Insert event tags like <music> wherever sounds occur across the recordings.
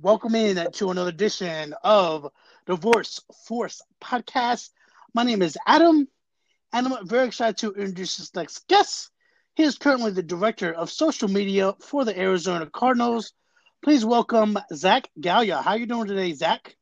Welcome in to another edition of Divorce Force Podcast. My name is Adam, and I'm very excited to introduce this next guest. He is currently the director of social media for the Arizona Cardinals. Please welcome Zach Galia. How you doing today, Zach?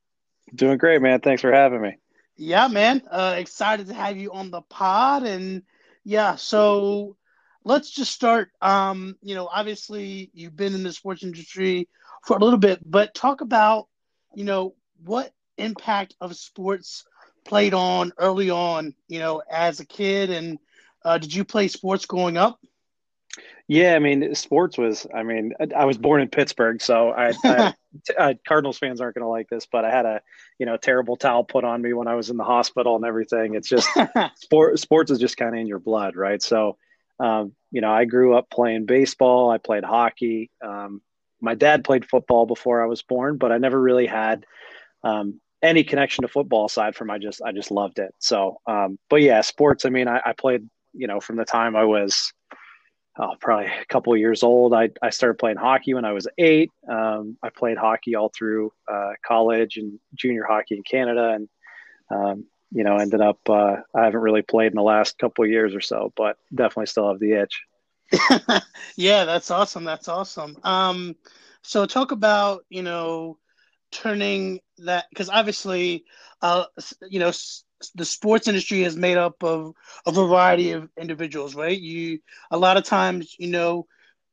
Doing great, man. Thanks for having me. Yeah, man. Uh, excited to have you on the pod, and yeah, so let's just start. Um, you know, obviously you've been in the sports industry for a little bit, but talk about, you know, what impact of sports played on early on, you know, as a kid, and uh, did you play sports growing up? Yeah, I mean, sports was. I mean, I was born in Pittsburgh, so I, I <laughs> uh, Cardinals fans aren't going to like this, but I had a you know terrible towel put on me when I was in the hospital and everything. It's just <laughs> sport. Sports is just kind of in your blood, right? So, um, you know, I grew up playing baseball. I played hockey. Um, my dad played football before I was born, but I never really had um, any connection to football aside from I just I just loved it. So, um, but yeah, sports. I mean, I, I, played you know from the time I was oh, probably a couple years old. I I started playing hockey when I was eight. Um, I played hockey all through uh, college and junior hockey in Canada, and um, you know ended up uh, I haven't really played in the last couple years or so, but definitely still have the itch. Yeah, that's awesome. That's awesome. Um, so talk about you know turning that because obviously, uh, you know, s- the sports industry is made up of a variety of individuals, right? You a lot of times, you know,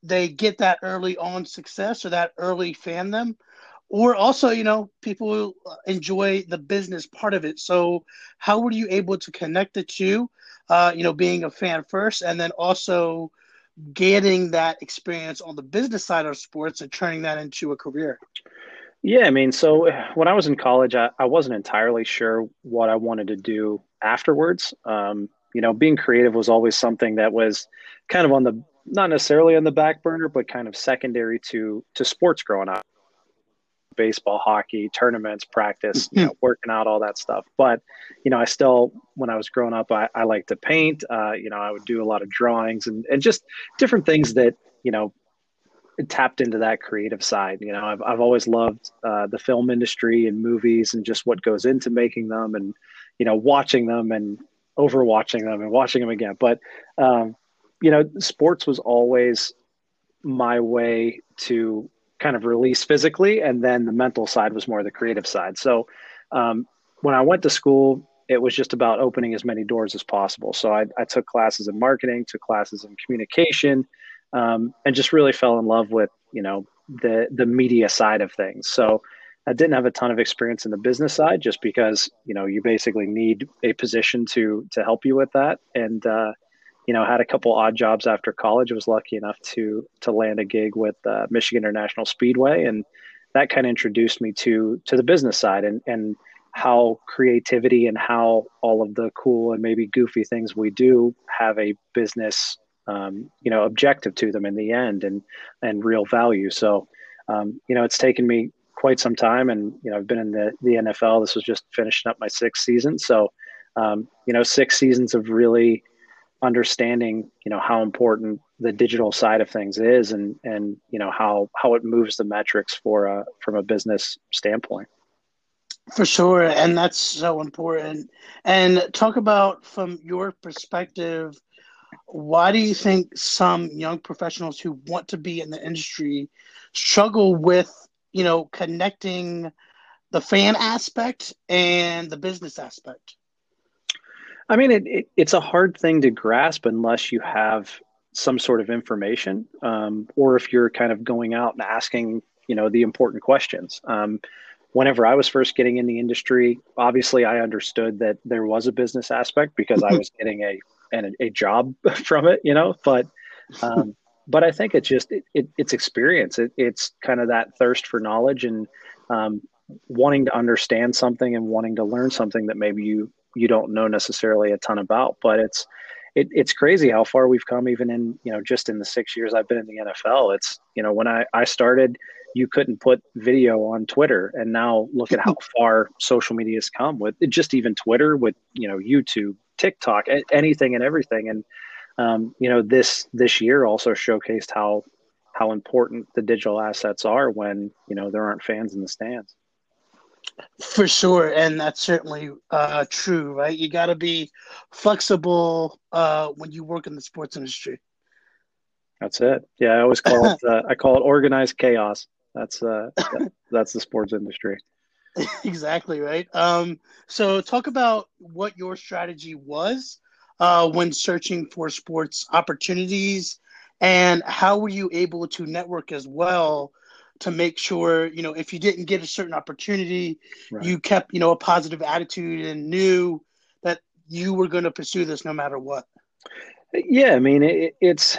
they get that early on success or that early fandom, or also, you know, people enjoy the business part of it. So, how were you able to connect the two? Uh, you know, being a fan first, and then also getting that experience on the business side of sports and turning that into a career? Yeah, I mean, so when I was in college, I, I wasn't entirely sure what I wanted to do afterwards. Um, you know, being creative was always something that was kind of on the not necessarily on the back burner, but kind of secondary to to sports growing up. Baseball, hockey, tournaments, practice, you know, working out, all that stuff. But you know, I still, when I was growing up, I, I like to paint. Uh, you know, I would do a lot of drawings and and just different things that you know tapped into that creative side. You know, I've I've always loved uh, the film industry and movies and just what goes into making them, and you know, watching them and overwatching them and watching them again. But um, you know, sports was always my way to kind of release physically, and then the mental side was more the creative side. So um, when I went to school. It was just about opening as many doors as possible. So I, I took classes in marketing, took classes in communication, um, and just really fell in love with you know the the media side of things. So I didn't have a ton of experience in the business side, just because you know you basically need a position to to help you with that. And uh, you know, had a couple odd jobs after college. I was lucky enough to to land a gig with uh, Michigan International Speedway, and that kind of introduced me to to the business side and and how creativity and how all of the cool and maybe goofy things we do have a business um, you know objective to them in the end and and real value. So um, you know it's taken me quite some time and you know i've been in the, the nfl this was just finishing up my sixth season. So um, you know six seasons of really understanding you know how important the digital side of things is and and you know how how it moves the metrics for a from a business standpoint. For sure. And that's so important. And talk about from your perspective why do you think some young professionals who want to be in the industry struggle with you know connecting the fan aspect and the business aspect i mean it, it, it's a hard thing to grasp unless you have some sort of information um, or if you're kind of going out and asking you know the important questions um, whenever i was first getting in the industry obviously i understood that there was a business aspect because i was getting a and a, a job <laughs> from it, you know. But um, but I think it's just it, it, it's experience. It, it's kind of that thirst for knowledge and um, wanting to understand something and wanting to learn something that maybe you you don't know necessarily a ton about. But it's it, it's crazy how far we've come even in you know just in the six years i've been in the nfl it's you know when i, I started you couldn't put video on twitter and now look at how <laughs> far social media has come with just even twitter with you know youtube TikTok, anything and everything. And um, you know, this this year also showcased how how important the digital assets are when you know there aren't fans in the stands. For sure, and that's certainly uh, true, right? You got to be flexible uh, when you work in the sports industry. That's it. Yeah, I always call it. Uh, I call it organized chaos. That's uh, that's the sports industry. <laughs> exactly right. Um, so, talk about what your strategy was uh, when searching for sports opportunities, and how were you able to network as well to make sure you know if you didn't get a certain opportunity, right. you kept you know a positive attitude and knew that you were going to pursue this no matter what. Yeah, I mean it, it's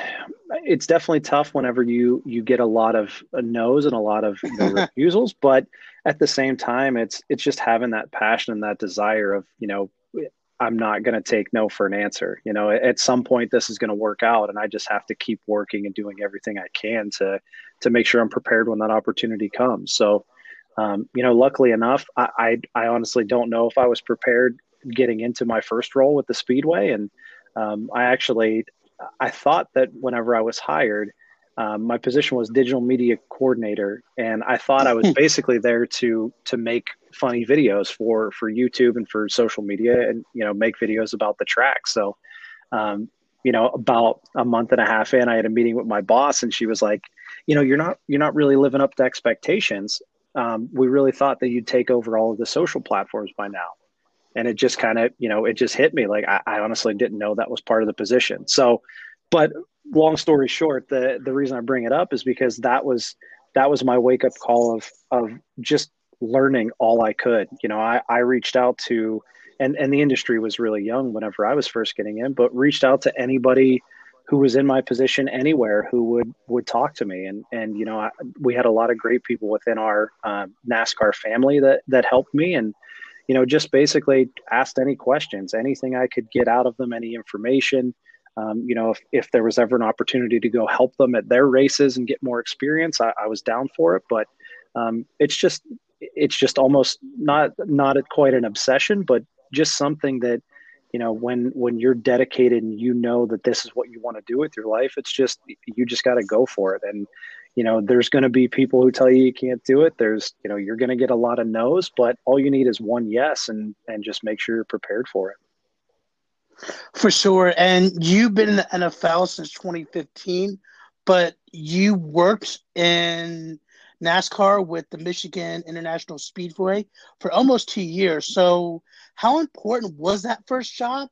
it's definitely tough whenever you you get a lot of no's and a lot of you know, <laughs> refusals, but at the same time, it's it's just having that passion and that desire of you know I'm not going to take no for an answer. You know, at some point this is going to work out, and I just have to keep working and doing everything I can to to make sure I'm prepared when that opportunity comes. So, um, you know, luckily enough, I, I, I honestly don't know if I was prepared getting into my first role with the Speedway, and um, I actually I thought that whenever I was hired, um, my position was digital media coordinator, and I thought I was basically there to to make funny videos for for YouTube and for social media, and you know make videos about the track. So, um, you know, about a month and a half in, I had a meeting with my boss, and she was like, you know, you're not you're not really living up to expectations. Um, we really thought that you'd take over all of the social platforms by now and it just kind of you know it just hit me like I, I, honestly didn't know that was part of the position so but long story short the the reason i bring it up is because that was that was my wake up call of of just learning all i could you know i i reached out to and and the industry was really young whenever i was first getting in but reached out to anybody who was in my position anywhere who would would talk to me and and you know I, we had a lot of great people within our uh, NASCAR family that that helped me and you know, just basically asked any questions, anything I could get out of them, any information. Um, you know, if, if there was ever an opportunity to go help them at their races and get more experience, I, I was down for it. But um, it's just, it's just almost not not quite an obsession, but just something that, you know, when when you're dedicated and you know that this is what you want to do with your life, it's just you just got to go for it. And you know there's going to be people who tell you you can't do it there's you know you're going to get a lot of no's but all you need is one yes and and just make sure you're prepared for it for sure. And you've been in the nfl since 2015 but you worked in nascar with the michigan international speedway for almost two years. So how important was that first job?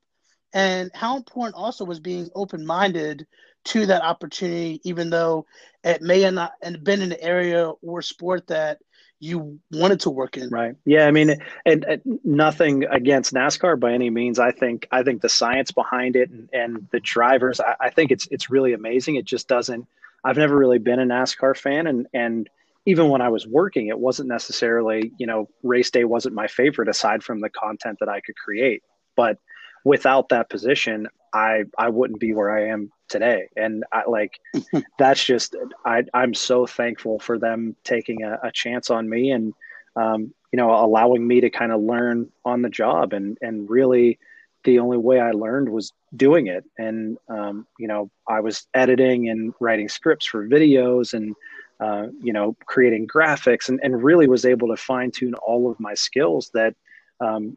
And how important also was being open-minded to that opportunity, even though it may have not and been an area or sport that you wanted to work in. Right. Yeah. I mean, and, and, nothing against NASCAR by any means. I think I think the science behind it and, and the drivers. I, I, think it's it's really amazing. It just doesn't. I've never really been a NASCAR fan, and and even when I was working, it wasn't necessarily you know race day wasn't my favorite aside from the content that I could create. But without that position, I I wouldn't be where I am today. And I like <laughs> that's just I I'm so thankful for them taking a, a chance on me and um, you know allowing me to kind of learn on the job and and really the only way I learned was doing it. And um, you know I was editing and writing scripts for videos and uh, you know creating graphics and, and really was able to fine tune all of my skills that um,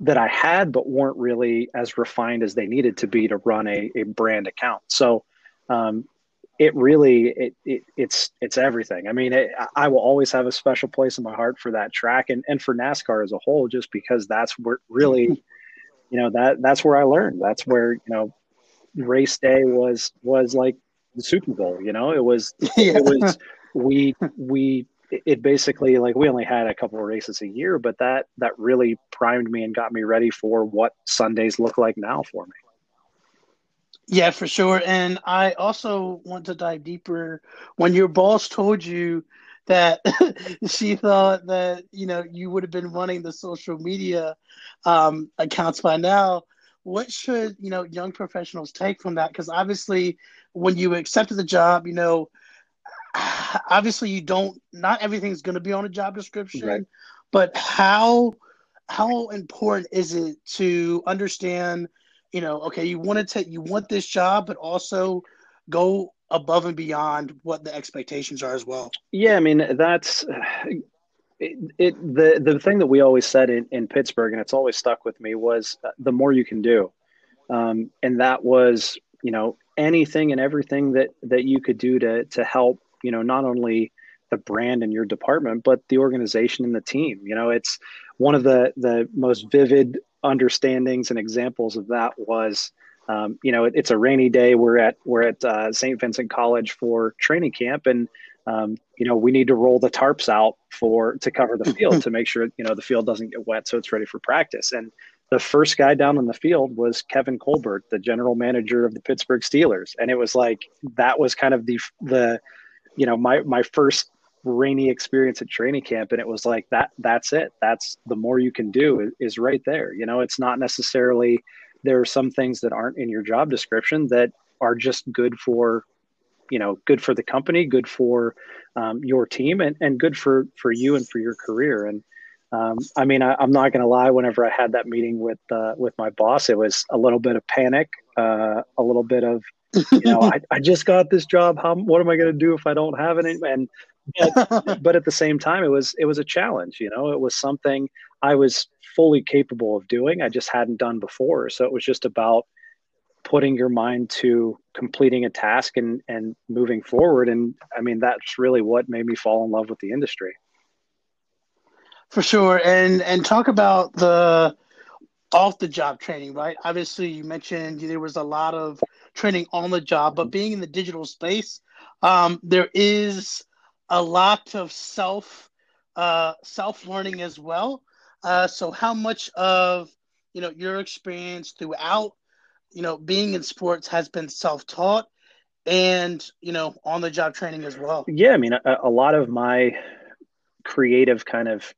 that I had, but weren't really as refined as they needed to be to run a, a brand account. So, um, it really it, it, it's it's everything. I mean, it, I will always have a special place in my heart for that track and and for NASCAR as a whole, just because that's where really, you know that that's where I learned. That's where you know, race day was was like the Super Bowl. You know, it was it <laughs> was we we it basically like we only had a couple of races a year, but that that really primed me and got me ready for what Sundays look like now for me. Yeah, for sure. And I also want to dive deeper. When your boss told you that <laughs> she thought that you know you would have been running the social media um, accounts by now, what should you know young professionals take from that? Because obviously, when you accepted the job, you know <sighs> obviously you don't not everything's going to be on a job description right. but how how important is it to understand you know okay you want to take you want this job but also go above and beyond what the expectations are as well. Yeah, I mean that's it, it, the the thing that we always said in, in Pittsburgh, and it's always stuck with me, was uh, the more you can do, um, and that was you know anything and everything that that you could do to to help you know not only the brand and your department, but the organization and the team. You know, it's one of the the most vivid understandings and examples of that was. Um, you know, it, it's a rainy day. We're at we're at uh, St. Vincent College for training camp, and um, you know, we need to roll the tarps out for to cover the field <laughs> to make sure you know the field doesn't get wet, so it's ready for practice. And the first guy down on the field was Kevin Colbert, the general manager of the Pittsburgh Steelers, and it was like that was kind of the the you know my my first rainy experience at training camp and it was like that that's it. That's the more you can do is right there. You know it's not necessarily there are some things that aren't in your job description that are just good for you know good for the company good for um, your team and, and good for for you and for your career. And um, I mean I, am not going to lie whenever I had that meeting with uh, with my boss it was a little bit of panic uh, a little bit of you know I, <laughs> I just got this job. How what am I going to do if I don't have it and but, <laughs> but at the same time it was it was a challenge you know? It was something I was fully capable of doing. I just hadn't done before. So it was just about putting your mind to completing a task and and moving forward. And i mean that's really what made me fall in love with the industry. For sure. And and talk about the off the job training right? Obviously you mentioned there was a lot of training on the job but being in the digital space um, there is a lot of self uh, self learning as well uh, so how much of you know your experience throughout you know, being in sports has been self taught and, you know, on the job training as well. Yeah. I mean, a, a, lot of my creative kind of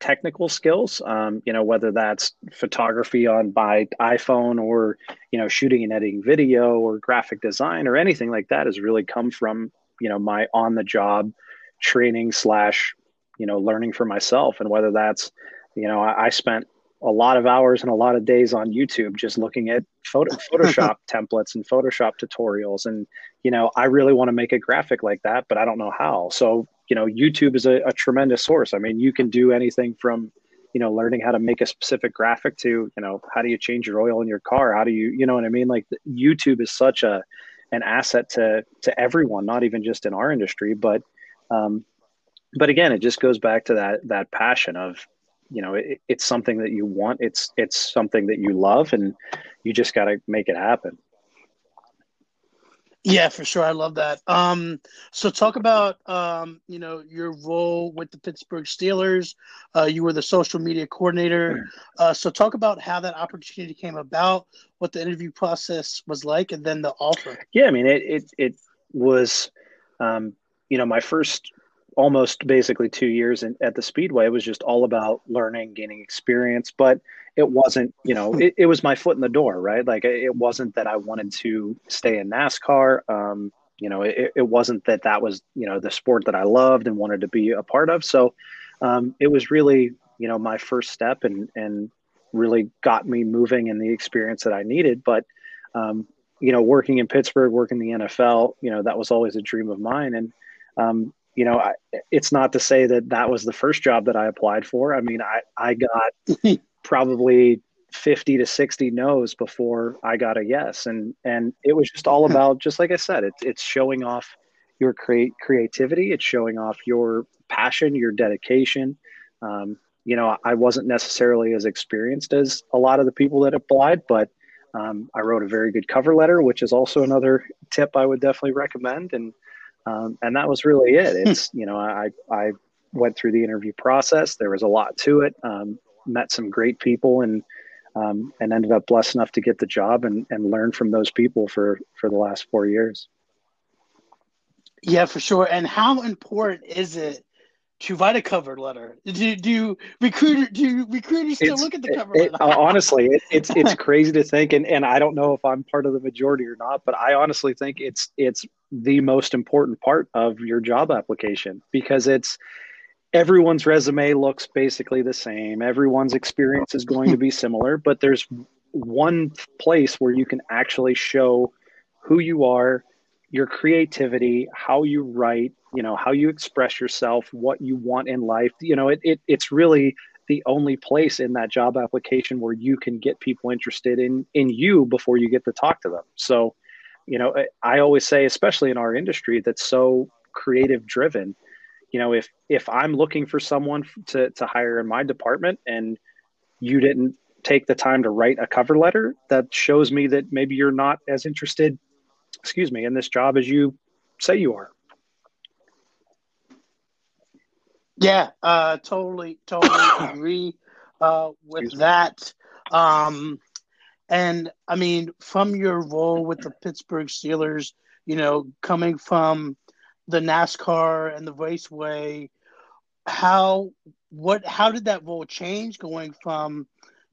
technical skills, um, you know, whether that's photography on by iPhone or, you know, shooting and editing video or graphic design or anything like that has really come from, you know, my on the job training slash, you know, learning for myself. And whether that's, you know, I, I spent a lot of hours and a lot of days on YouTube just looking at photo, <laughs> Photoshop templates and Photoshop tutorials. And, you know, I really want to make a graphic like that, but I don't know how. So, you know, YouTube is a, a tremendous source. I mean, you can do anything from, you know, learning how to make a specific graphic to, you know, how do you change your oil in your car? How do you, you know what I mean? Like YouTube is such a, an asset to, to everyone, not even just in our industry, but, um, but again, it just goes back to that, that passion of, you know it, it's something that you want it's it's something that you love and you just got to make it happen yeah for sure. I love that. Um so talk about um you know your role with the pittsburgh steelers. Uh you were the social media coordinator. Uh so talk about how that opportunity came about what the interview process was like and then the offer. Yeah i mean it it, it was um you know my first almost basically two years in, at the speedway it was just all about learning gaining experience but it wasn't you know it, it was my foot in the door right? Like it wasn't that i wanted to stay in nascar um, you know it, it wasn't that that was you know the sport that i loved and wanted to be a part of. So um, it was really you know my first step and and really got me moving in the experience that i needed. But um, you know working in pittsburgh working in the nfl you know that was always a dream of mine. And um, you know, I, it's not to say that that was the first job that I applied for. I mean, I, I got <laughs> probably 50 to 60 no's before I got a yes. And, and it was just all about, just like I said, it's, it's showing off your create creativity. It's showing off your passion, your dedication. Um, you know, I wasn't necessarily as experienced as a lot of the people that applied, but um, I wrote a very good cover letter, which is also another tip I would definitely recommend. And, um, and that was really it. It's you know I I went through the interview process. There was a lot to it. Um, met some great people and um, and ended up blessed enough to get the job and and learn from those people for for the last four years. Yeah, for sure. And how important is it to write a cover letter? Do do recruiter do recruiters still it's, look at the cover it, letter? honestly, it, it's it's crazy to think, and and I don't know if I'm part of the majority or not, but I honestly think it's it's the most important part of your job application because it's everyone's resume looks basically the same. Everyone's experience is going to be similar, but there's one place where you can actually show who you are, your creativity, how you write, you know, how you express yourself, what you want in life. You know, it, it it's really the only place in that job application where you can get people interested in in you before you get to talk to them. So, you know, I always say, especially in our industry that's so creative driven, you know, if if I'm looking for someone to to hire in my department and you didn't take the time to write a cover letter, that shows me that maybe you're not as interested, excuse me, in this job as you say you are. Yeah, uh, totally, totally <coughs> agree uh, with that. Um, and I mean, from your role with the Pittsburgh Steelers, you know, coming from the NASCAR and the raceway, how what how did that role change going from,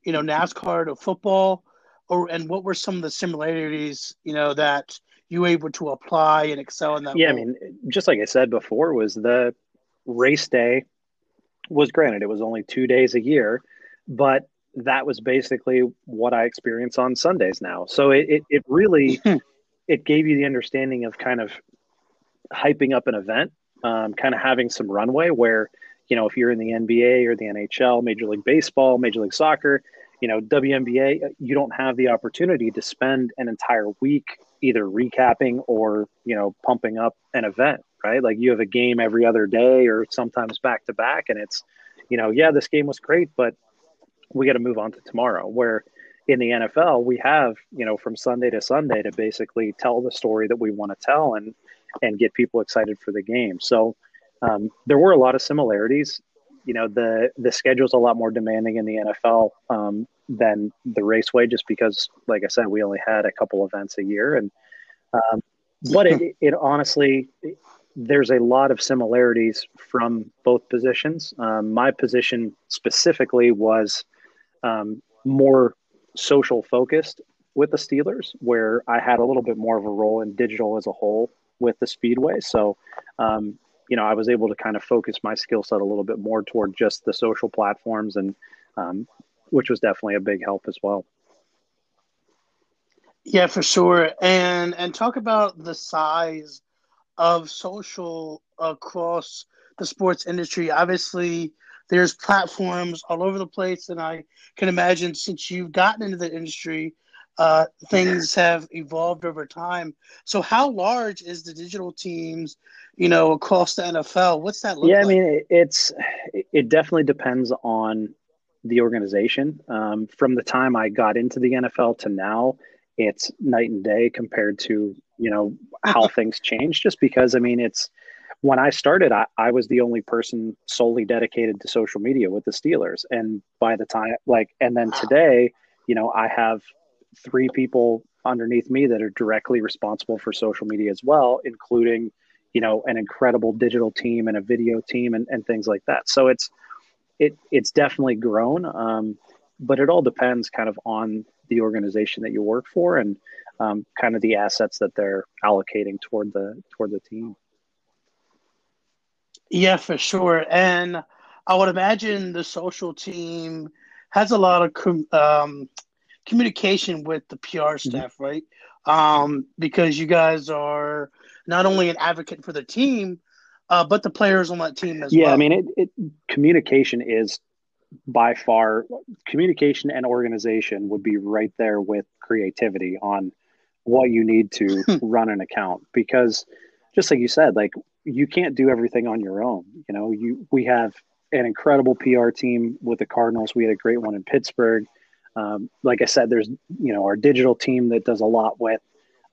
you know, NASCAR to football, or and what were some of the similarities, you know, that you were able to apply and excel in that? Yeah, role? I mean, just like I said before, was the race day was granted it was only two days a year, but that was basically what I experience on Sundays now. So it, it, it really <laughs> it gave you the understanding of kind of hyping up an event, um, kind of having some runway where, you know, if you're in the NBA or the NHL, Major League Baseball, Major League Soccer, you know, WNBA, you don't have the opportunity to spend an entire week either recapping or, you know, pumping up an event right? Like you have a game every other day or sometimes back to back, and it's, you know, yeah, this game was great, but we got to move on to tomorrow. Where in the NFL, we have, you know, from Sunday to Sunday to basically tell the story that we want to tell and and get people excited for the game. So um, there were a lot of similarities. You know, the the schedule's a lot more demanding in the NFL um, than the raceway, just because, like I said, we only had a couple events a year, and um, but it, <laughs> it honestly there's a lot of similarities from both positions. Um, my position specifically was um, more social focused with the Steelers, where I had a little bit more of a role in digital as a whole with the Speedway. So, um, you know, I was able to kind of focus my skill set a little bit more toward just the social platforms, and um, which was definitely a big help as well. Yeah, for sure. And and talk about the size of social across the sports industry. Obviously, there's platforms all over the place, and I can imagine since you've gotten into the industry, uh, things have evolved over time. So, how large is the digital teams, you know, across the NFL? What's that look like? yeah, like? I mean, it's it definitely depends on the organization. Um, from the time I got into the NFL to now, it's night and day compared to you know how <laughs> things change just because i mean it's when i started I, I was the only person solely dedicated to social media with the steelers. And by the time like and then today you know i have three people underneath me that are directly responsible for social media as well including you know an incredible digital team and a video team and, and things like that. So it's it it's definitely grown um, but it all depends kind of on the organization that you work for and um, kind of the assets that they're allocating toward the toward the team. Yeah, for sure. And I would imagine the social team has a lot of com- um, communication with the PR mm-hmm. staff, mm-hmm. right? Um, because you guys are not only an advocate for the team, uh, but the players on that team as yeah, well. Yeah, I mean, it, it, communication is by far communication and organization would be right there with creativity on what you need to <laughs> run an account because just like you said like you can't do everything on your own you know you we have an incredible pr team with the cardinals. We had a great one in pittsburgh. Um, like i said there's you know our digital team that does a lot with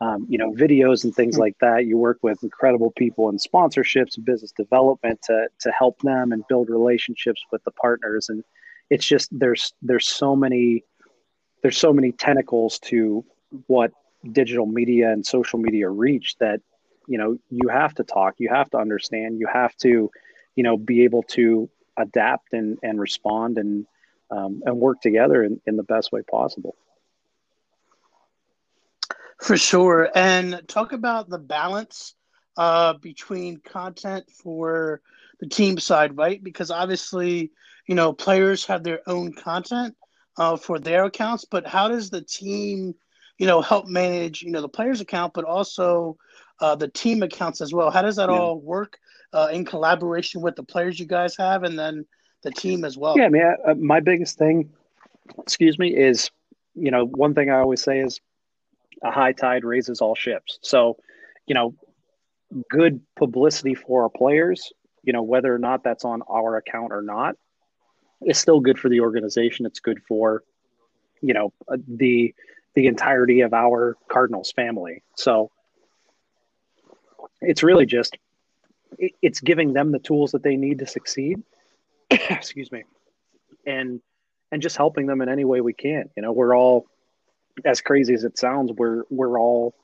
um, you know videos and things like that. You work with incredible people in sponsorships and business development to to help them and build relationships with the partners. And it's just there's there's so many there's so many tentacles to what digital media and social media reach that you know you have to talk you have to understand you have to you know be able to adapt and and respond and um, and work together in, in the best way possible. For sure. And talk about the balance uh, between content for the team side right? Because obviously you know players have their own content uh, for their accounts but how does the team you know, help manage, you know, the player's account, but also uh, the team accounts as well. How does that yeah. all work uh, in collaboration with the players you guys have, and then the team as well? Yeah, I mean, uh, my biggest thing, excuse me, is you know one thing I always say is a high tide raises all ships. So, you know, good publicity for our players, you know, whether or not that's on our account or not, is still good for the organization. It's good for, you know, uh, the the entirety of our Cardinals family. So it's really just it's giving them the tools that they need to succeed. <coughs> Excuse me. And and just helping them in any way we can. You know, we're all as crazy as it sounds, we're we're all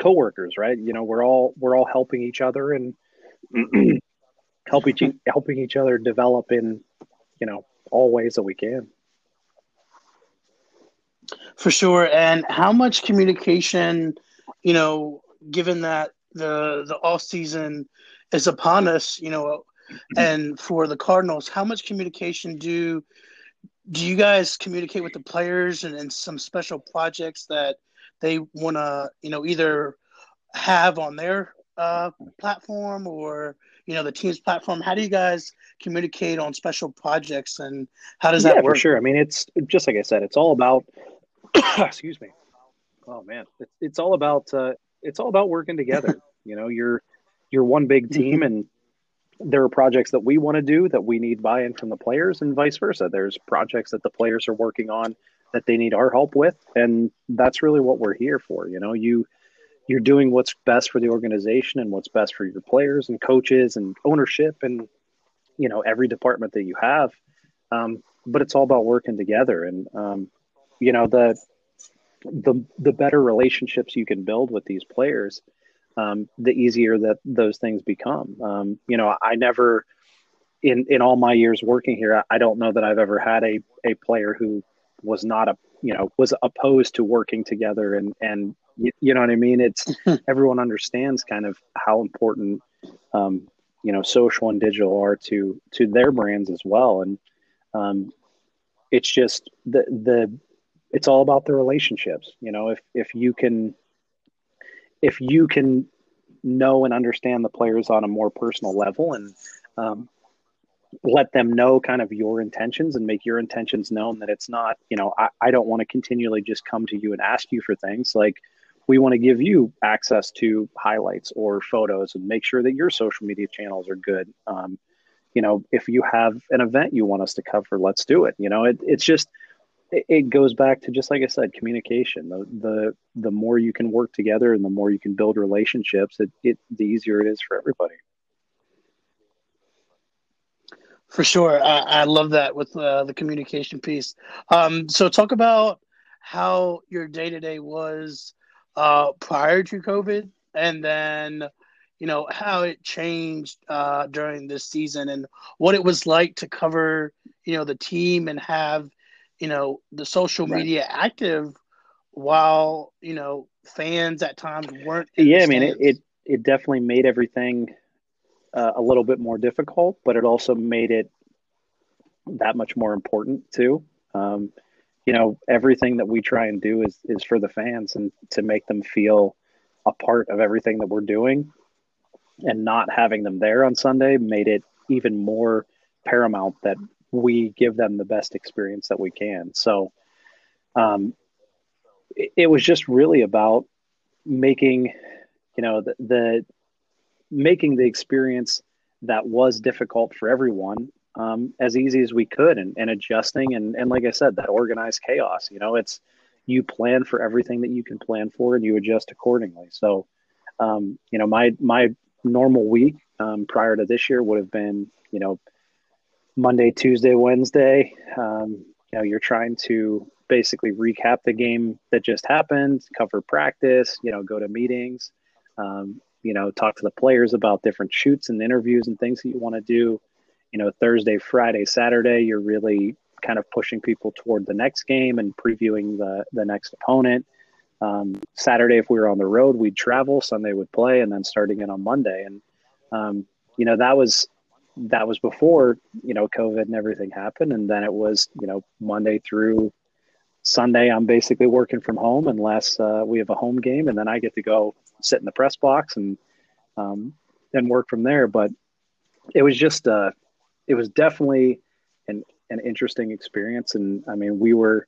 coworkers, right? You know, we're all we're all helping each other and <clears throat> helping each, helping each other develop in, you know, all ways that we can. For sure. And how much communication, you know, given that the the off season is upon us, you know, and for the Cardinals, how much communication do do you guys communicate with the players and, and some special projects that they want to, you know, either have on their uh, platform or you know the team's platform? How do you guys communicate on special projects and how does that yeah, work? For sure. I mean, it's just like I said, it's all about. <coughs> excuse me. Oh man, it's, it's all about uh, it's all about working together. <laughs> you know, you're you're one big team, and there are projects that we want to do that we need buy-in from the players, and vice versa. There's projects that the players are working on that they need our help with, and that's really what we're here for. You know, you you're doing what's best for the organization and what's best for your players and coaches and ownership and you know every department that you have um, but it's all about working together and um, you know the the the better relationships you can build with these players um, the easier that those things become um, you know i never in in all my years working here i don't know that i've ever had a a player who was not a you know was opposed to working together and and you, you know what I mean? It's <laughs> everyone understands kind of how important um, you know social and digital are to to their brands as well, and um, it's just the the it's all about the relationships. You know, if if you can if you can know and understand the players on a more personal level and um, let them know kind of your intentions and make your intentions known that it's not you know I, I don't want to continually just come to you and ask you for things like we want to give you access to highlights or photos and make sure that your social media channels are good. Um, you know, if you have an event you want us to cover, let's do it. You know, it, it's just it, goes back to just like I said, communication. The the the more you can work together and the more you can build relationships, it, it the easier it is for everybody. For sure, I, I love that with uh, the communication piece. Um, so, talk about how your day to day was uh, prior to COVID, and then you know how it changed uh, during this season and what it was like to cover you know the team and have you know the social media active while you know fans at times weren't. Yeah, I mean it, it, it definitely made everything uh, a little bit more difficult, but it also made it that much more important too. Um, you know everything that we try and do is is for the fans and to make them feel a part of everything that we're doing and not having them there on Sunday made it even more paramount that we give them the best experience that we can. So um, it, it was just really about making, you know, the, the making the experience that was difficult for everyone um, as easy as we could and, and adjusting and, and like I said, that organized chaos, you know, it's, you plan for everything that you can plan for and you adjust accordingly. So, um, you know, my, my normal week um, prior to this year would have been, you know, Monday, Tuesday, Wednesday. Um, you know, you're trying to basically recap the game that just happened, cover practice, you know, go to meetings, um, you know, talk to the players about different shoots and interviews and things that you want to do you know Thursday, Friday, Saturday, you're really kind of pushing people toward the next game and previewing the the next opponent. Um, Saturday, if we were on the road, we'd travel. Sunday would play, and then starting it on Monday. And um, you know that was that was before you know COVID and everything happened. And then it was you know Monday through Sunday. I'm basically working from home unless uh, we have a home game, and then I get to go sit in the press box and um, then work from there. But it was just uh, it was definitely an an interesting experience, and I mean we were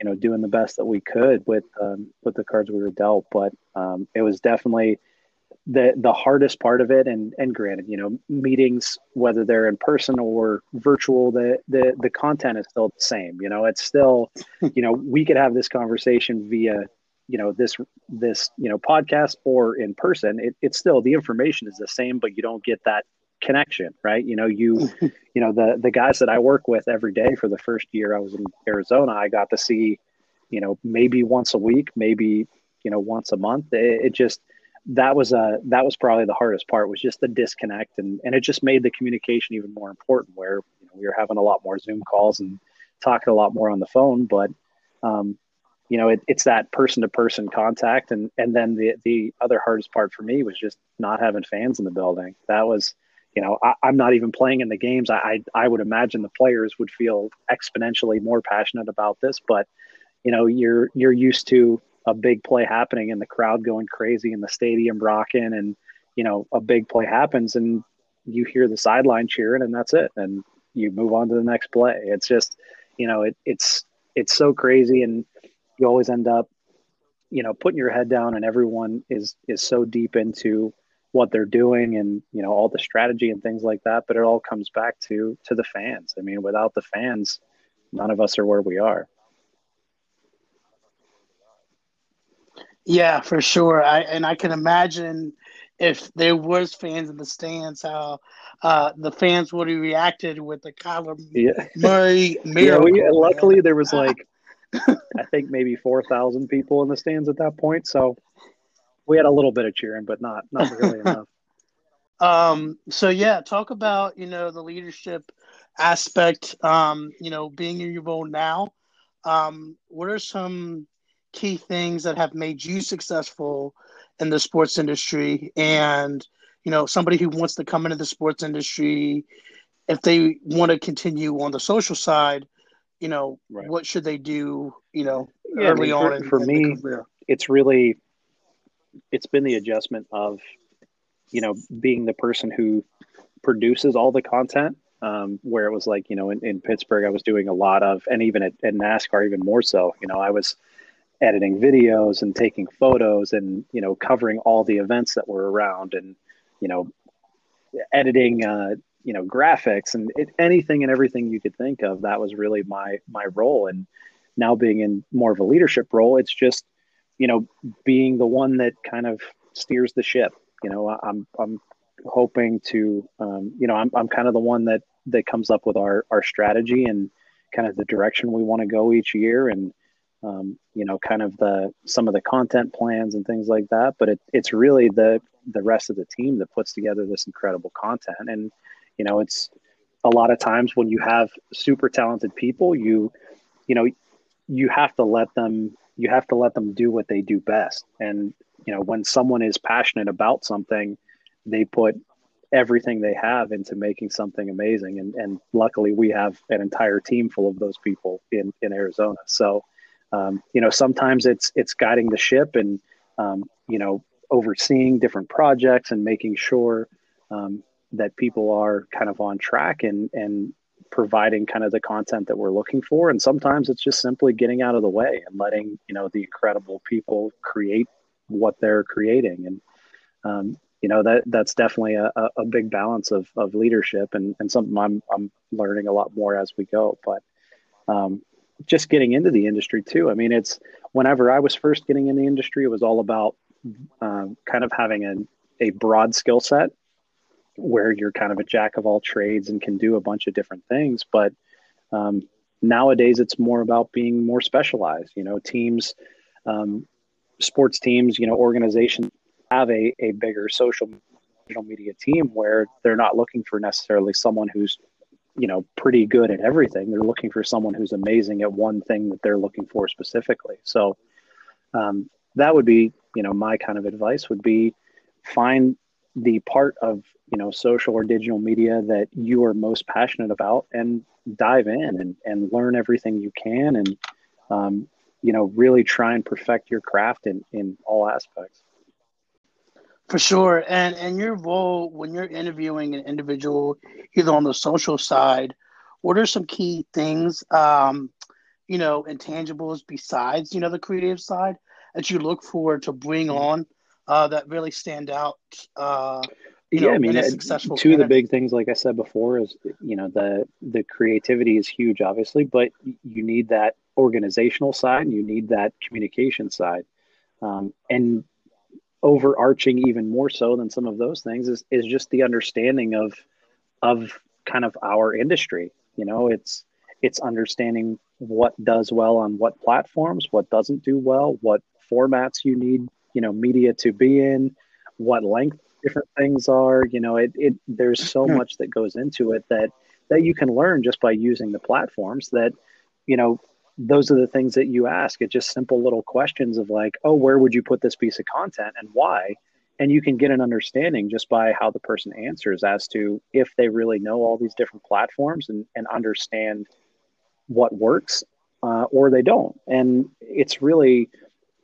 you know doing the best that we could with um, with the cards we were dealt, but um, it was definitely the the hardest part of it and and granted you know meetings whether they're in person or virtual the the the content is still the same you know it's still <laughs> you know we could have this conversation via you know this this you know podcast or in person it, it's still the information is the same but you don't get that connection right? You know you <laughs> you know the the guys that i work with every day for the first year i was in arizona i got to see you know maybe once a week maybe you know once a month. It, it just that was a that was probably the hardest part was just the disconnect and and it just made the communication even more important where you know, we were having a lot more zoom calls and talking a lot more on the phone but um you know it, it's that person to person contact and and then the the other hardest part for me was just not having fans in the building. That was you know I, am not even playing in the games. I, I i would imagine the players would feel exponentially more passionate about this but you know you're you're used to a big play happening and the crowd going crazy and the stadium rocking and you know a big play happens and you hear the sideline cheering and that's it. And you move on to the next play. It's just you know it, it's it's so crazy and you always end up you know putting your head down and everyone is is so deep into what they're doing and you know all the strategy and things like that. But it all comes back to to the fans. I mean without the fans none of us are where we are Yeah, for sure. I and I can imagine if there was fans in the stands, how uh, the fans would have reacted with the Kyler yeah. Murray miracle. <laughs> yeah, we, luckily there was like <laughs> I think maybe four thousand people in the stands at that point, so we had a little bit of cheering, but not not really enough. <laughs> Um. So yeah, talk about you know the leadership aspect. Um. You know, being in your role now. Um. What are some key things that have made you successful in the sports industry and you know somebody who wants to come into the sports industry if they want to continue on the social side you know right. what should they do you know yeah, early I mean, for, on in, for in me it's really it's been the adjustment of you know being the person who produces all the content um, where it was like you know in, in pittsburgh i was doing a lot of and even at, at nascar even more so you know i was editing videos and taking photos and you know covering all the events that were around and you know editing uh, you know graphics and it, anything and everything you could think of that was really my my role. And now being in more of a leadership role it's just you know being the one that kind of steers the ship. You know i'm i'm hoping to um, you know I'm, I'm kind of the one that that comes up with our our strategy and kind of the direction we want to go each year. And um, you know, kind of the some of the content plans and things like that. But it, it's really the the rest of the team that puts together this incredible content. And you know, it's a lot of times when you have super talented people, you you know, you have to let them you have to let them do what they do best. And you know, when someone is passionate about something, they put everything they have into making something amazing. And and luckily, we have an entire team full of those people in in Arizona. So um, you know sometimes it's it's guiding the ship and um, you know overseeing different projects and making sure um, that people are kind of on track and and providing kind of the content that we're looking for. And sometimes it's just simply getting out of the way and letting you know the incredible people create what they're creating. And um, you know that that's definitely a, a big balance of, of leadership and, and something I'm, I'm learning a lot more as we go. But um, just getting into the industry too. I mean, it's whenever I was first getting in the industry, it was all about um, kind of having a, a broad skill set where you're kind of a jack of all trades and can do a bunch of different things. But um, nowadays, it's more about being more specialized. You know, teams, um, sports teams, you know, organizations have a, a bigger social media team where they're not looking for necessarily someone who's you know pretty good at everything. They're looking for someone who's amazing at one thing that they're looking for specifically. So um, that would be you know my kind of advice would be find the part of you know social or digital media that you are most passionate about and dive in and, and learn everything you can and um, you know really try and perfect your craft in in all aspects For sure, and and your role when you're interviewing an individual, either on the social side, what are some key things, um, you know, intangibles besides you know the creative side that you look for to bring mm-hmm. on uh, that really stand out? Uh, yeah, know, I mean, two of the big things, like I said before, is you know the the creativity is huge, obviously, but you need that organizational side, and you need that communication side, um, and overarching even more so than some of those things is is just the understanding of of kind of our industry. You know, it's it's understanding what does well on what platforms, what doesn't do well, what formats you need, you know, media to be in, what length different things are. You know, it, it there's so much that goes into it that that you can learn just by using the platforms that, you know, those are the things that you ask. It's just simple little questions of like, oh, where would you put this piece of content and why? And you can get an understanding just by how the person answers as to if they really know all these different platforms and, and understand what works uh, or they don't. And it's really,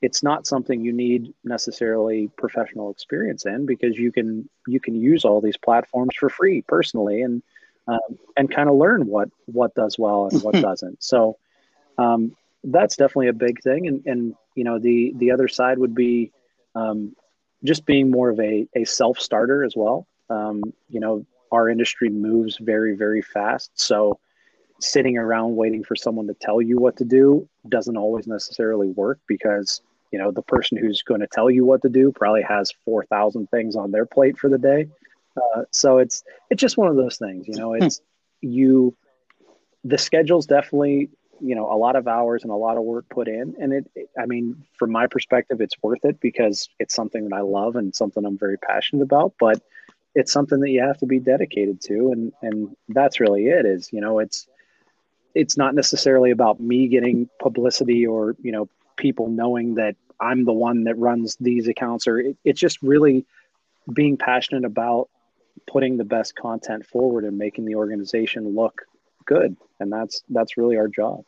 it's not something you need necessarily professional experience in because you can you can use all these platforms for free personally and um, and kind of learn what what does well and what <laughs> doesn't. So um, that's definitely a big thing. And and you know the the other side would be um, just being more of a a self starter as well. Um, you know our industry moves very very fast, so sitting around waiting for someone to tell you what to do doesn't always necessarily work because you know the person who's going to tell you what to do probably has 4000 things on their plate for the day uh, so it's it's just one of those things you know it's you the schedule's definitely you know a lot of hours and a lot of work put in. And it, it, i mean from my perspective it's worth it because it's something that i love and something i'm very passionate about but it's something that you have to be dedicated to. And and that's really it is you know it's it's not necessarily about me getting publicity or you know people knowing that I'm the one that runs these accounts, or it, it's just really being passionate about putting the best content forward and making the organization look good, and that's that's really our job.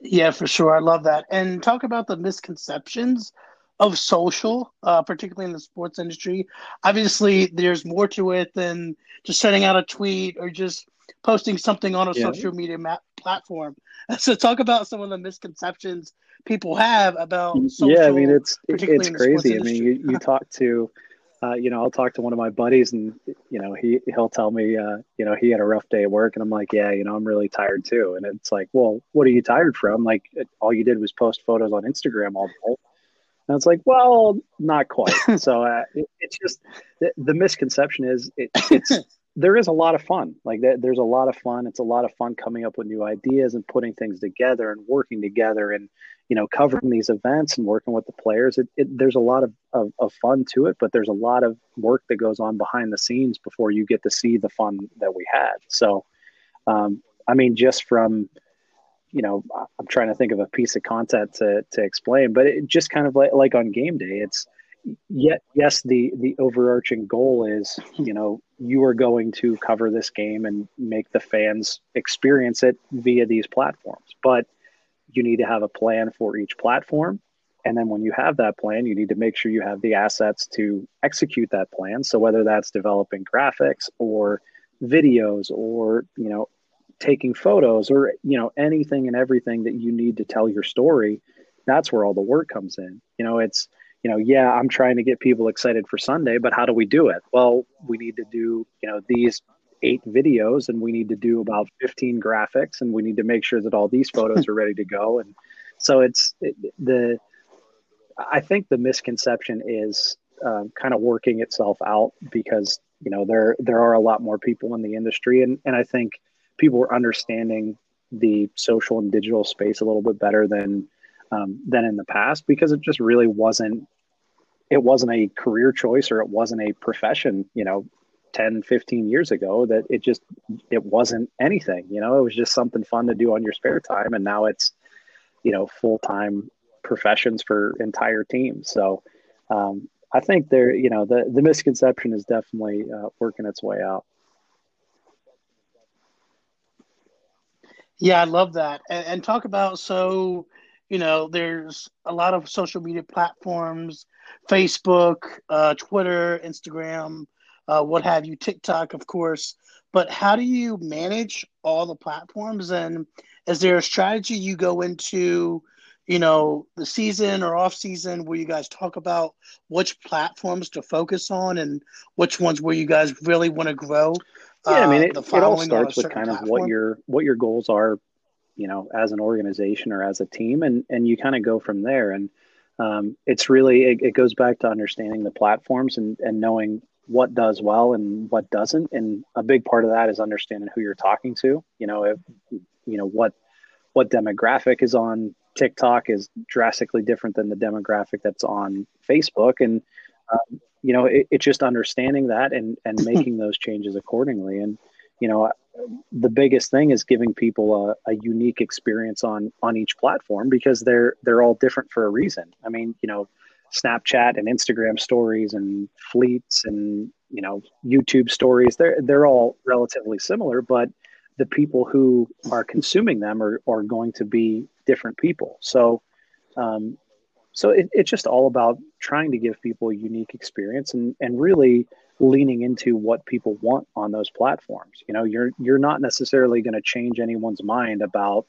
Yeah, for sure. I love that. And talk about the misconceptions of social, uh, particularly in the sports industry. Obviously, there's more to it than just sending out a tweet or just posting something on a yeah. social media ma- platform. <laughs> So talk about some of the misconceptions people have about social, yeah. I mean, it's it's crazy. I mean, you, you talk to. Uh, you know, I'll talk to one of my buddies, and you know, he he'll tell me, uh, you know, he had a rough day at work, and I'm like, yeah, you know, I'm really tired too. And it's like, well, what are you tired from? Like, all you did was post photos on Instagram all day. And it's like, well, not quite. <laughs> so uh, it, it's just the, the misconception is it, it's <laughs> there is a lot of fun. Like there's a lot of fun. It's a lot of fun coming up with new ideas and putting things together and working together and you know covering these events and working with the players. It, it, there's a lot of, of, of fun to it, but there's a lot of work that goes on behind the scenes before you get to see the fun that we had. So, um, I mean, just from you know, I'm trying to think of a piece of content to to explain, but it just kind of like like on game day, it's yet yes the the overarching goal is you know you are going to cover this game and make the fans experience it via these platforms but you need to have a plan for each platform. And then when you have that plan you need to make sure you have the assets to execute that plan. So whether that's developing graphics or videos or you know taking photos or you know anything and everything that you need to tell your story that's where all the work comes in. You know it's you know, yeah, I'm trying to get people excited for Sunday, but how do we do it? Well, we need to do, you know, these eight videos and we need to do about 15 graphics and we need to make sure that all these photos <laughs> are ready to go. And so it's it, the, I think the misconception is uh, kind of working itself out because, you know, there, there are a lot more people in the industry. And, and I think people are understanding the social and digital space a little bit better than, um, than in the past because it just really wasn't it wasn't a career choice or it wasn't a profession, you know, 10, 15 years ago that it just, it wasn't anything, you know, it was just something fun to do on your spare time. And now it's, you know, full-time professions for entire teams. So, um, I think there, you know, the, the misconception is definitely uh, working its way out. Yeah, I love that. And, and talk about so you know, there's a lot of social media platforms, Facebook, uh, Twitter, Instagram, uh, what have you, TikTok, of course. But how do you manage all the platforms? And is there a strategy you go into, you know, the season or off season where you guys talk about which platforms to focus on and which ones where you guys really want to grow? Yeah, I mean, uh, it, it all starts with kind platform? of what your what your goals are you know as an organization or as a team and and you kind of go from there and um, it's really it, it, goes back to understanding the platforms and and knowing what does well and what doesn't. And a big part of that is understanding who you're talking to. You know if you know what what demographic is on TikTok is drastically different than the demographic that's on Facebook. And um, you know it, it's just understanding that and and <laughs> making those changes accordingly. And you know the biggest thing is giving people a, a unique experience on on each platform because they're they're all different for a reason. I mean you know snapchat and instagram stories and fleets and you know youtube stories they're they're all relatively similar but the people who are consuming them are, are going to be different people so um, so it, it's just all about trying to give people a unique experience and and really leaning into what people want on those platforms. You know, you're you're not necessarily going to change anyone's mind about,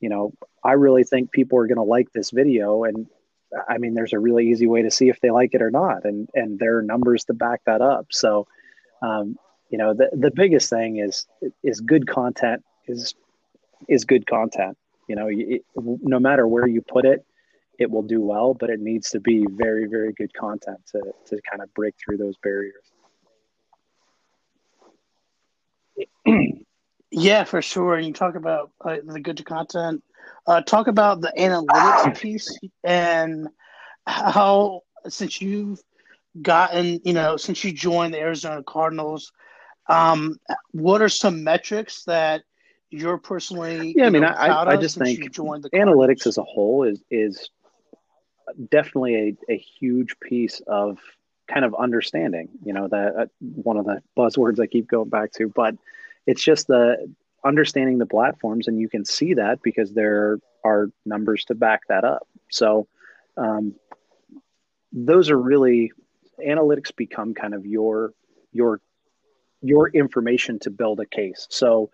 you know, I really think people are going to like this video and I mean there's a really easy way to see if they like it or not and and there are numbers to back that up. So um, you know, the the biggest thing is is good content is is good content. You know, it, no matter where you put it, it will do well, but it needs to be very, very good content to, to kind of break through those barriers. <clears throat> yeah, for sure. And you talk about uh, the good content. Uh, talk about the analytics <laughs> piece and how since you've gotten, you know, since you joined the Arizona Cardinals, um, what are some metrics that you're personally? Yeah, I mean, I, I just think analytics as a whole is is definitely a, a huge piece of kind of understanding. You know, that uh, one of the buzzwords I keep going back to, but it's just the understanding the platforms, and you can see that because there are numbers to back that up. So, um, those are really analytics become kind of your your your information to build a case. So,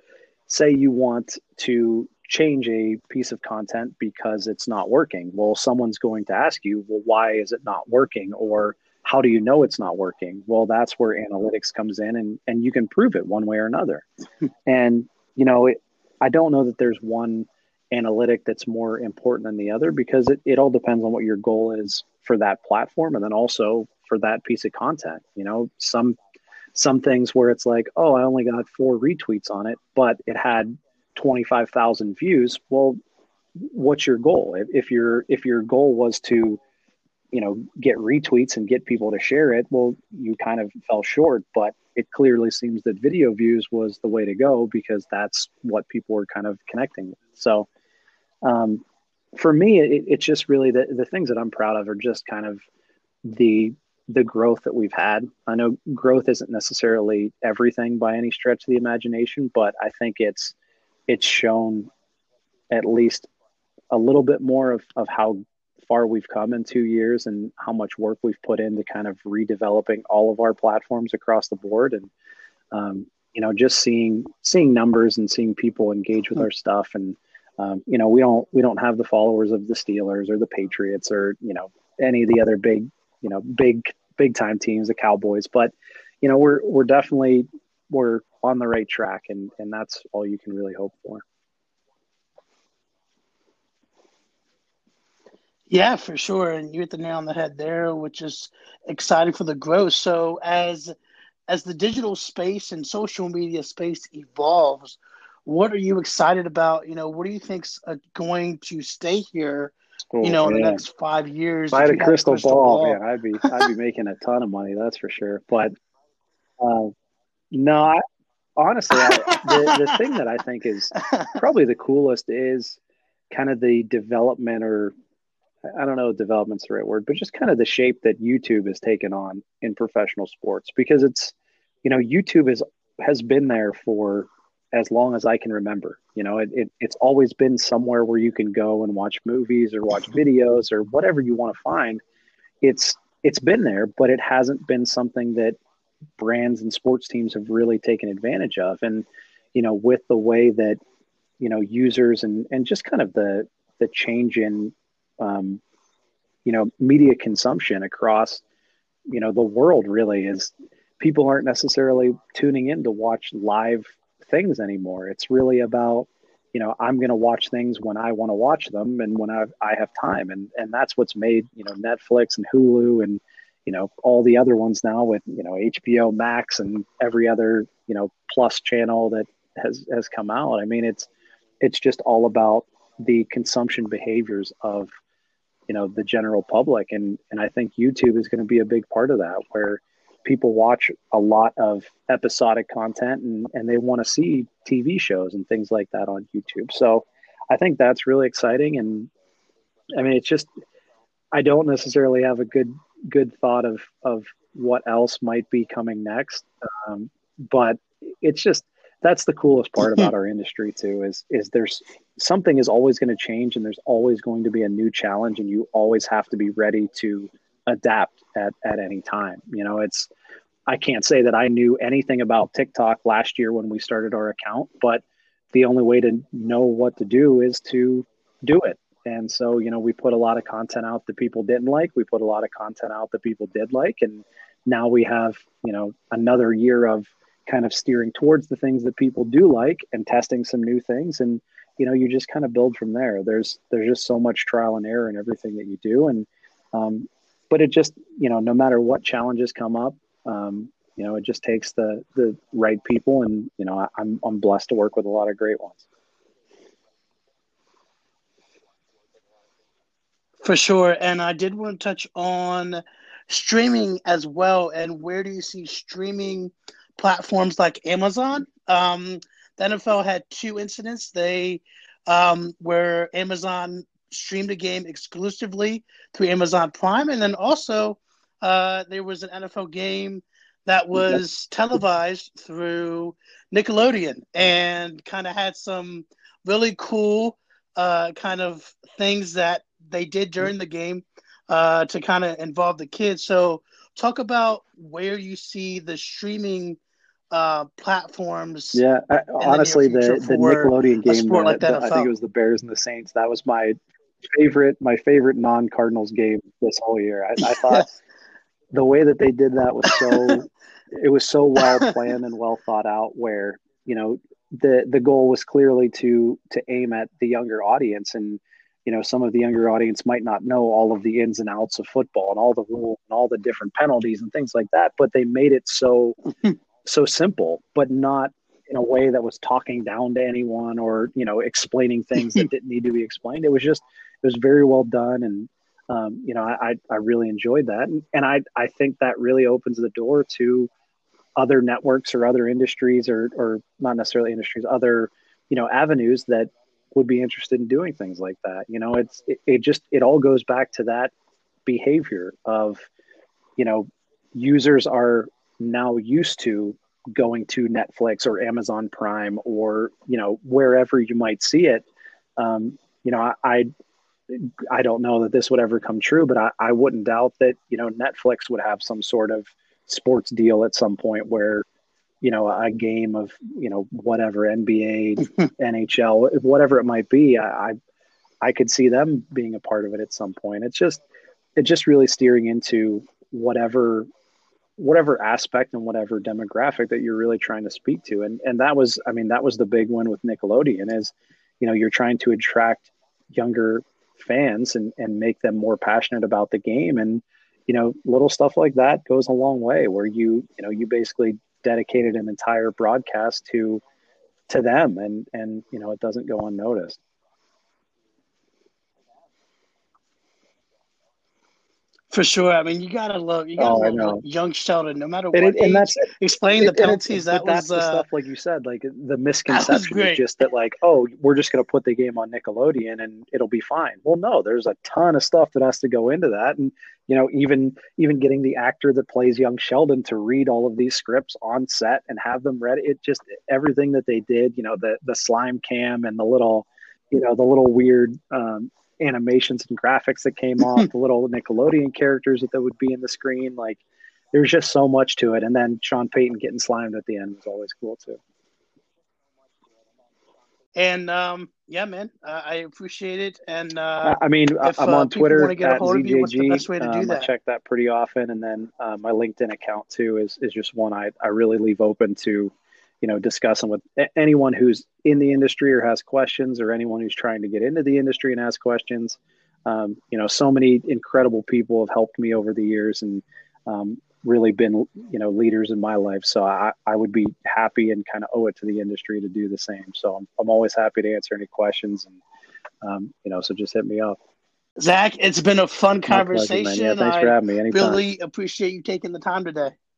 say you want to change a piece of content because it's not working. Well, someone's going to ask you, well, why is it not working? Or how do you know it's not working? Well, that's where analytics comes in and, and you can prove it one way or another. <laughs> and, you know, it, I don't know that there's one analytic that's more important than the other because it, it all depends on what your goal is for that platform and then also for that piece of content. You know, some some things where it's like, oh, I only got four retweets on it, but it had 25,000 views. Well, what's your goal? If, if your if your goal was to you know get retweets and get people to share it well you kind of fell short but it clearly seems that video views was the way to go because that's what people were kind of connecting with. So um, for me it, it's just really the, the things that i'm proud of are just kind of the the growth that we've had. I know growth isn't necessarily everything by any stretch of the imagination but i think it's it's shown at least a little bit more of, of how far we've come in two years and how much work we've put into kind of redeveloping all of our platforms across the board. And um, you know just seeing seeing numbers and seeing people engage with our stuff. And um, you know we don't we don't have the followers of the Steelers or the Patriots or you know any of the other big you know big big time teams the Cowboys. But you know we're we're definitely we're on the right track and and that's all you can really hope for Yeah, for sure. And you hit the nail on the head there, which is exciting for the growth. So as as the digital space and social media space evolves, what are you excited about? You know, what do you think's uh, going to stay here? you know, in the next five years. If I had a crystal, crystal ball, ball, man, I'd be I'd be making a ton of money. That's for sure. But uh, no, I, honestly, I, the the thing that I think is <laughs> probably the coolest is kind of the development or I don't know if development's the right word, but just kind of the shape that YouTube has taken on in professional sports because it's, you know, YouTube is has been there for as long as I can remember. You know, it, it, it's always been somewhere where you can go and watch movies or watch <laughs> videos or whatever you want to find. It's it's been there, but it hasn't been something that brands and sports teams have really taken advantage of. And you know, with the way that you know users and and just kind of the the change in um, you know media consumption across you know the world really is people aren't necessarily tuning in to watch live things anymore. It's really about, you know, I'm going to watch things when I want to watch them and when I, I have time. And, and that's what's made, you know, Netflix and Hulu and, you know, all the other ones now with, you know, HBO Max and every other, you know, plus channel that has, has come out. I mean, it's, it's just all about the consumption behaviors of, you know, the general public. And, and I think YouTube is going to be a big part of that where, people watch a lot of episodic content and, and they want to see TV shows and things like that on YouTube. So I think that's really exciting. And I mean, it's just, I don't necessarily have a good, good thought of, of what else might be coming next. Um, but it's just, that's the coolest part <clears throat> about our industry too, is, is there's something is always going to change and there's always going to be a new challenge and you always have to be ready to adapt at, at any time. You know, it's, I can't say that I knew anything about TikTok last year when we started our account, but the only way to know what to do is to do it. And so, you know, we put a lot of content out that people didn't like. We put a lot of content out that people did like. And now we have, you know, another year of kind of steering towards the things that people do like and testing some new things. And, you know, you just kind of build from there. There's, there's just so much trial and error in everything that you do. And, um, but it just you know no matter what challenges come up um, you know it just takes the the right people and you know I, I'm I'm blessed to work with a lot of great ones. For sure, and I did want to touch on streaming as well. And where do you see streaming platforms like Amazon? Um, the NFL had two incidents. They um, where Amazon streamed a game exclusively through Amazon Prime, and then also uh, there was an NFL game that was televised through Nickelodeon and kind of had some really cool uh, kind of things that they did during the game uh, to kind of involve the kids. So, talk about where you see the streaming uh, platforms. Yeah, I, honestly, the, the, the Nickelodeon game, like that, I think it was the Bears and the Saints. That was my favorite my favorite non Cardinals game this whole year. I, I thought <laughs> the way that they did that was so <laughs> it was so well planned and well thought out. Where you know the the goal was clearly to to aim at the younger audience and you know some of the younger audience might not know all of the ins and outs of football and all the rules and all the different penalties and things like that but they made it so <laughs> so simple but not in a way that was talking down to anyone or you know explaining things that <laughs> didn't need to be explained. It was just it was very well done and um, you know I, I really enjoyed that. And, and I, I think that really opens the door to other networks or other industries or, or not necessarily industries other you know avenues that would be interested in doing things like that. You know it's it, it just it all goes back to that behavior of you know users are now used to going to netflix or amazon prime or you know wherever you might see it um, you know I, I I don't know that this would ever come true, but I, I wouldn't doubt that, you know, Netflix would have some sort of sports deal at some point where, you know, a game of, you know, whatever NBA, <laughs> NHL, whatever it might be, I, I, I could see them being a part of it at some point. It's just, it's just really steering into whatever, whatever aspect and whatever demographic that you're really trying to speak to. And, and that was, I mean, that was the big one with Nickelodeon is, you know, you're trying to attract younger fans and, and make them more passionate about the game. And, you know, little stuff like that goes a long way where you, you know, you basically dedicated an entire broadcast to, to them and, and, you know, it doesn't go unnoticed. For sure. I mean, you gotta love you gotta Oh, love young Sheldon, no matter what And, it, and that's Explain the It- penalties. That that's was the uh, stuff like you said like the misconception is just that like oh we're just going to put the game on nickelodeon and it'll be fine well no there's a ton of stuff that has to go into that and you know even even getting the actor that plays young sheldon to read all of these scripts on set and have them read it just everything that they did you know the the slime cam and the little you know the little weird um animations and graphics that came off <laughs> the little nickelodeon characters that, that would be in the screen like there's just so much to it. And then Sean Payton getting slimed at the end was always cool too. and um, yeah, man, uh, I appreciate it. And uh, I mean, if, I'm uh, on Twitter wanna get a at hold you, what's the ZJG. best way to do Um, I check that pretty often, and then uh, my LinkedIn account too is is just one I I really leave open to, you know, discussing with anyone who's in the industry or has questions, or anyone who's trying to get into the industry and ask questions. Um, you know, so many incredible people have helped me over the years, and um, really been you know leaders in my life so i i would be happy and kind of owe it to the industry to do the same so i'm, I'm always happy to answer any questions and um, you know so just hit me up Zach, it's been a fun My pleasure, conversation. yeah thanks for having me anytime really appreciate you taking the time today.